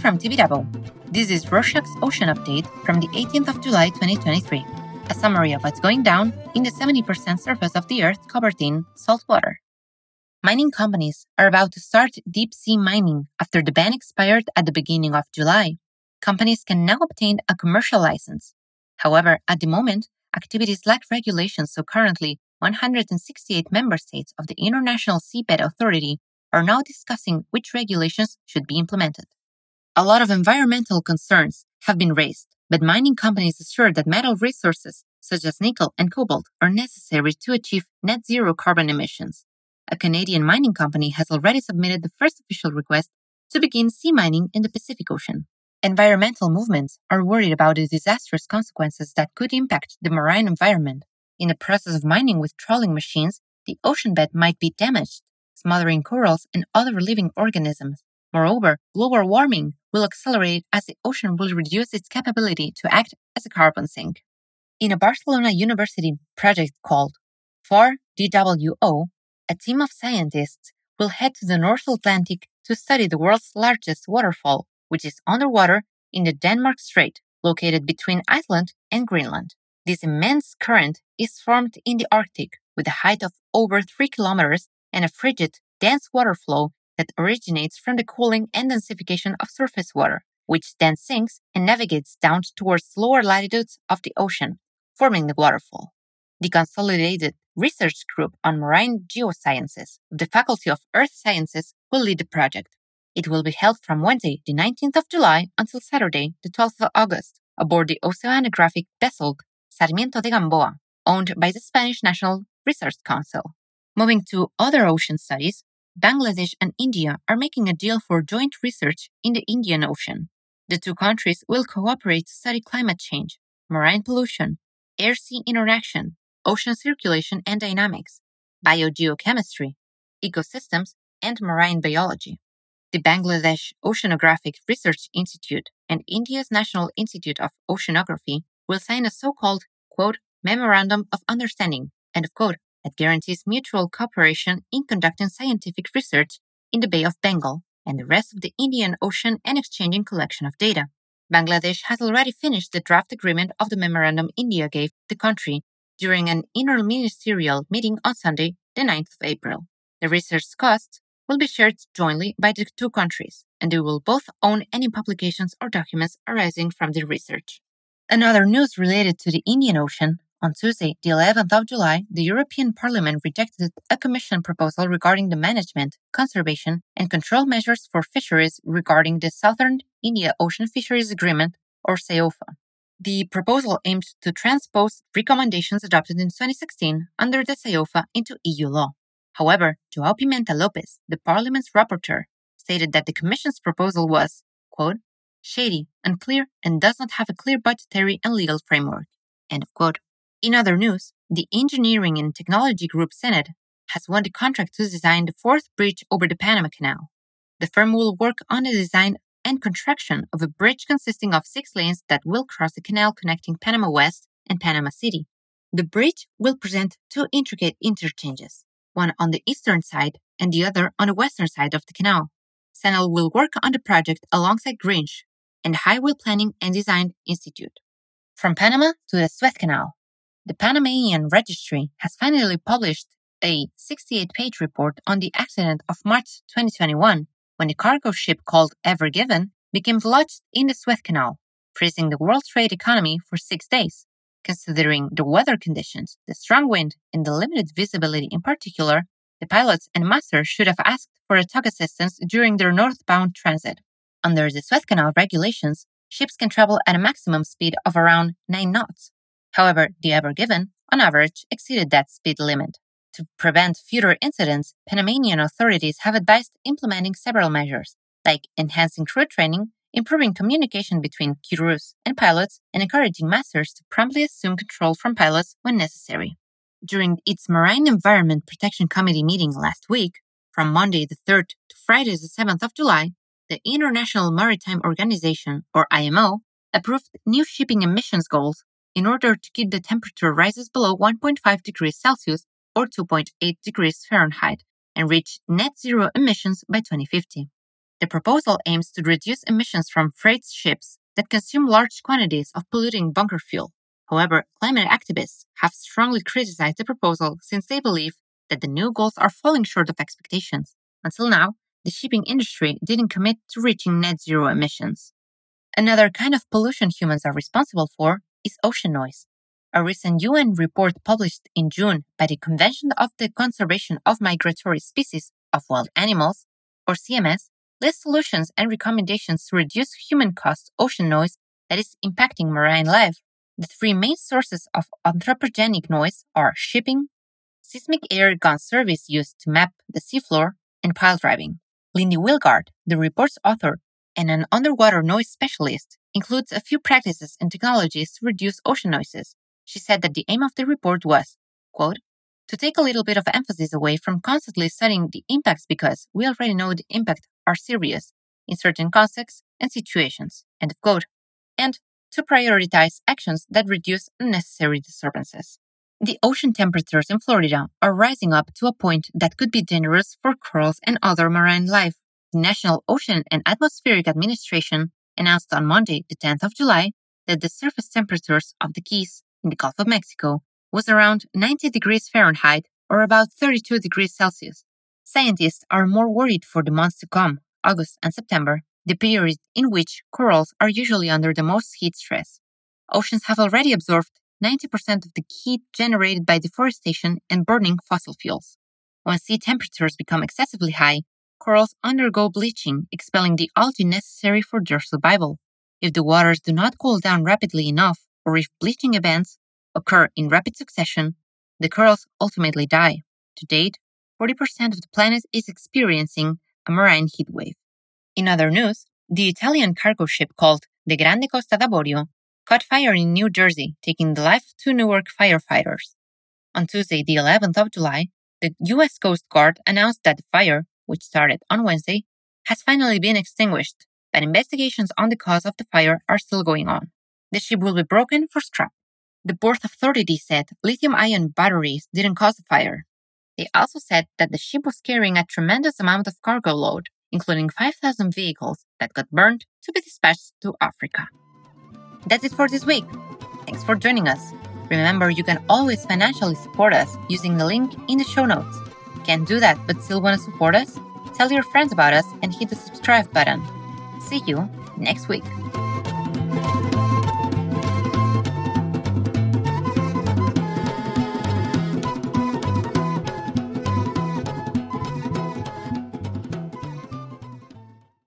from Tibidabo. This is Rorshok's Ocean Update from the 18th of July 2023, a summary of what's going down in the 70% surface of the Earth covered in salt water. Mining companies are about to start deep sea mining after the ban expired at the beginning of July. Companies can now obtain a commercial license. However, at the moment, activities lack regulations, so currently 168 member states of the International Seabed Authority are now discussing which regulations should be implemented. A lot of environmental concerns have been raised, but mining companies assure that metal resources such as nickel and cobalt are necessary to achieve net zero carbon emissions. A Canadian mining company has already submitted the first official request to begin sea mining in the Pacific Ocean. Environmental movements are worried about the disastrous consequences that could impact the marine environment. In the process of mining with trawling machines, the ocean bed might be damaged smothering corals and other living organisms. Moreover, global warming will accelerate as the ocean will reduce its capability to act as a carbon sink. In a Barcelona University project called 4DWO, a team of scientists will head to the North Atlantic to study the world's largest waterfall, which is underwater in the Denmark Strait, located between Iceland and Greenland. This immense current is formed in the Arctic with a height of over 3 kilometers and a frigid, dense water flow that originates from the cooling and densification of surface water, which then sinks and navigates down towards lower latitudes of the ocean, forming the waterfall. The Consolidated Research Group on Marine Geosciences of the Faculty of Earth Sciences will lead the project. It will be held from Wednesday, the 19th of July until Saturday, the 12th of August, aboard the oceanographic vessel Sarmiento de Gamboa, owned by the Spanish National Research Council. Moving to other ocean studies, Bangladesh and India are making a deal for joint research in the Indian Ocean. The two countries will cooperate to study climate change, marine pollution, air sea interaction, ocean circulation and dynamics, biogeochemistry, ecosystems, and marine biology. The Bangladesh Oceanographic Research Institute and India's National Institute of Oceanography will sign a so called, quote, Memorandum of Understanding, end of quote, that guarantees mutual cooperation in conducting scientific research in the Bay of Bengal and the rest of the Indian Ocean and exchanging collection of data. Bangladesh has already finished the draft agreement of the memorandum India gave the country during an interministerial meeting on Sunday, the 9th of April. The research costs will be shared jointly by the two countries, and they will both own any publications or documents arising from the research. Another news related to the Indian Ocean on Tuesday, the 11th of July, the European Parliament rejected a Commission proposal regarding the management, conservation, and control measures for fisheries regarding the Southern India Ocean Fisheries Agreement, or SIOFA. The proposal aimed to transpose recommendations adopted in 2016 under the SIOFA into EU law. However, Joao Pimenta Lopes, the Parliament's rapporteur, stated that the Commission's proposal was, quote, shady, unclear, and does not have a clear budgetary and legal framework, end of quote. In other news, the engineering and technology group Sener has won the contract to design the fourth bridge over the Panama Canal. The firm will work on the design and construction of a bridge consisting of six lanes that will cross the canal connecting Panama West and Panama City. The bridge will present two intricate interchanges, one on the eastern side and the other on the western side of the canal. Sener will work on the project alongside Grinch and Highway Planning and Design Institute. From Panama to the Suez Canal, the Panamanian Registry has finally published a 68 page report on the accident of March 2021 when a cargo ship called Ever Given became lodged in the Suez Canal, freezing the world trade economy for six days. Considering the weather conditions, the strong wind, and the limited visibility in particular, the pilots and master should have asked for a tug assistance during their northbound transit. Under the Suez Canal regulations, ships can travel at a maximum speed of around 9 knots, However, the Ever Given, on average, exceeded that speed limit. To prevent future incidents, Panamanian authorities have advised implementing several measures, like enhancing crew training, improving communication between crews and pilots, and encouraging masters to promptly assume control from pilots when necessary. During its Marine Environment Protection Committee meeting last week, from Monday the 3rd to Friday the 7th of July, the International Maritime Organization, or IMO, approved new shipping emissions goals in order to keep the temperature rises below 1.5 degrees Celsius or 2.8 degrees Fahrenheit and reach net zero emissions by 2050. The proposal aims to reduce emissions from freight ships that consume large quantities of polluting bunker fuel. However, climate activists have strongly criticized the proposal since they believe that the new goals are falling short of expectations. Until now, the shipping industry didn't commit to reaching net zero emissions. Another kind of pollution humans are responsible for is ocean noise. A recent UN report published in June by the Convention of the Conservation of Migratory Species of Wild Animals, or CMS, lists solutions and recommendations to reduce human caused ocean noise that is impacting marine life. The three main sources of anthropogenic noise are shipping, seismic air gun surveys used to map the seafloor, and pile driving. Lindy Weilgart, the report's author and an underwater noise specialist, includes a few practices and technologies to reduce ocean noises. She said that the aim of the report was, quote, to take a little bit of emphasis away from constantly studying the impacts because we already know the impacts are serious in certain contexts and situations, end of quote, and to prioritize actions that reduce unnecessary disturbances. The ocean temperatures in Florida are rising up to a point that could be dangerous for corals and other marine life. The National Ocean and Atmospheric Administration announced on Monday, the 10th of July, that the surface temperatures of the Keys in the Gulf of Mexico was around 90 degrees Fahrenheit or about 32 degrees Celsius. Scientists are more worried for the months to come, August and September, the period in which corals are usually under the most heat stress. Oceans have already absorbed 90% of the heat generated by deforestation and burning fossil fuels. When sea temperatures become excessively high, corals undergo bleaching, expelling the algae necessary for their survival. If the waters do not cool down rapidly enough, or if bleaching events occur in rapid succession, the corals ultimately die. To date, 40% of the planet is experiencing a marine heat wave. In other news, the Italian cargo ship called the Grande Costa d'Avorio caught fire in New Jersey, taking the life of two Newark firefighters. On Tuesday, the 11th of July, the U.S. Coast Guard announced that the fire, which started on Wednesday, has finally been extinguished, but investigations on the cause of the fire are still going on. The ship will be broken for scrap. The port authority said lithium ion batteries didn't cause the fire. They also said that the ship was carrying a tremendous amount of cargo load, including 5,000 vehicles that got burned to be dispatched to Africa. That's it for this week. Thanks for joining us. Remember, you can always financially support us using the link in the show notes. Can't do that but still want to support us? Tell your friends about us and hit the subscribe button. See you next week.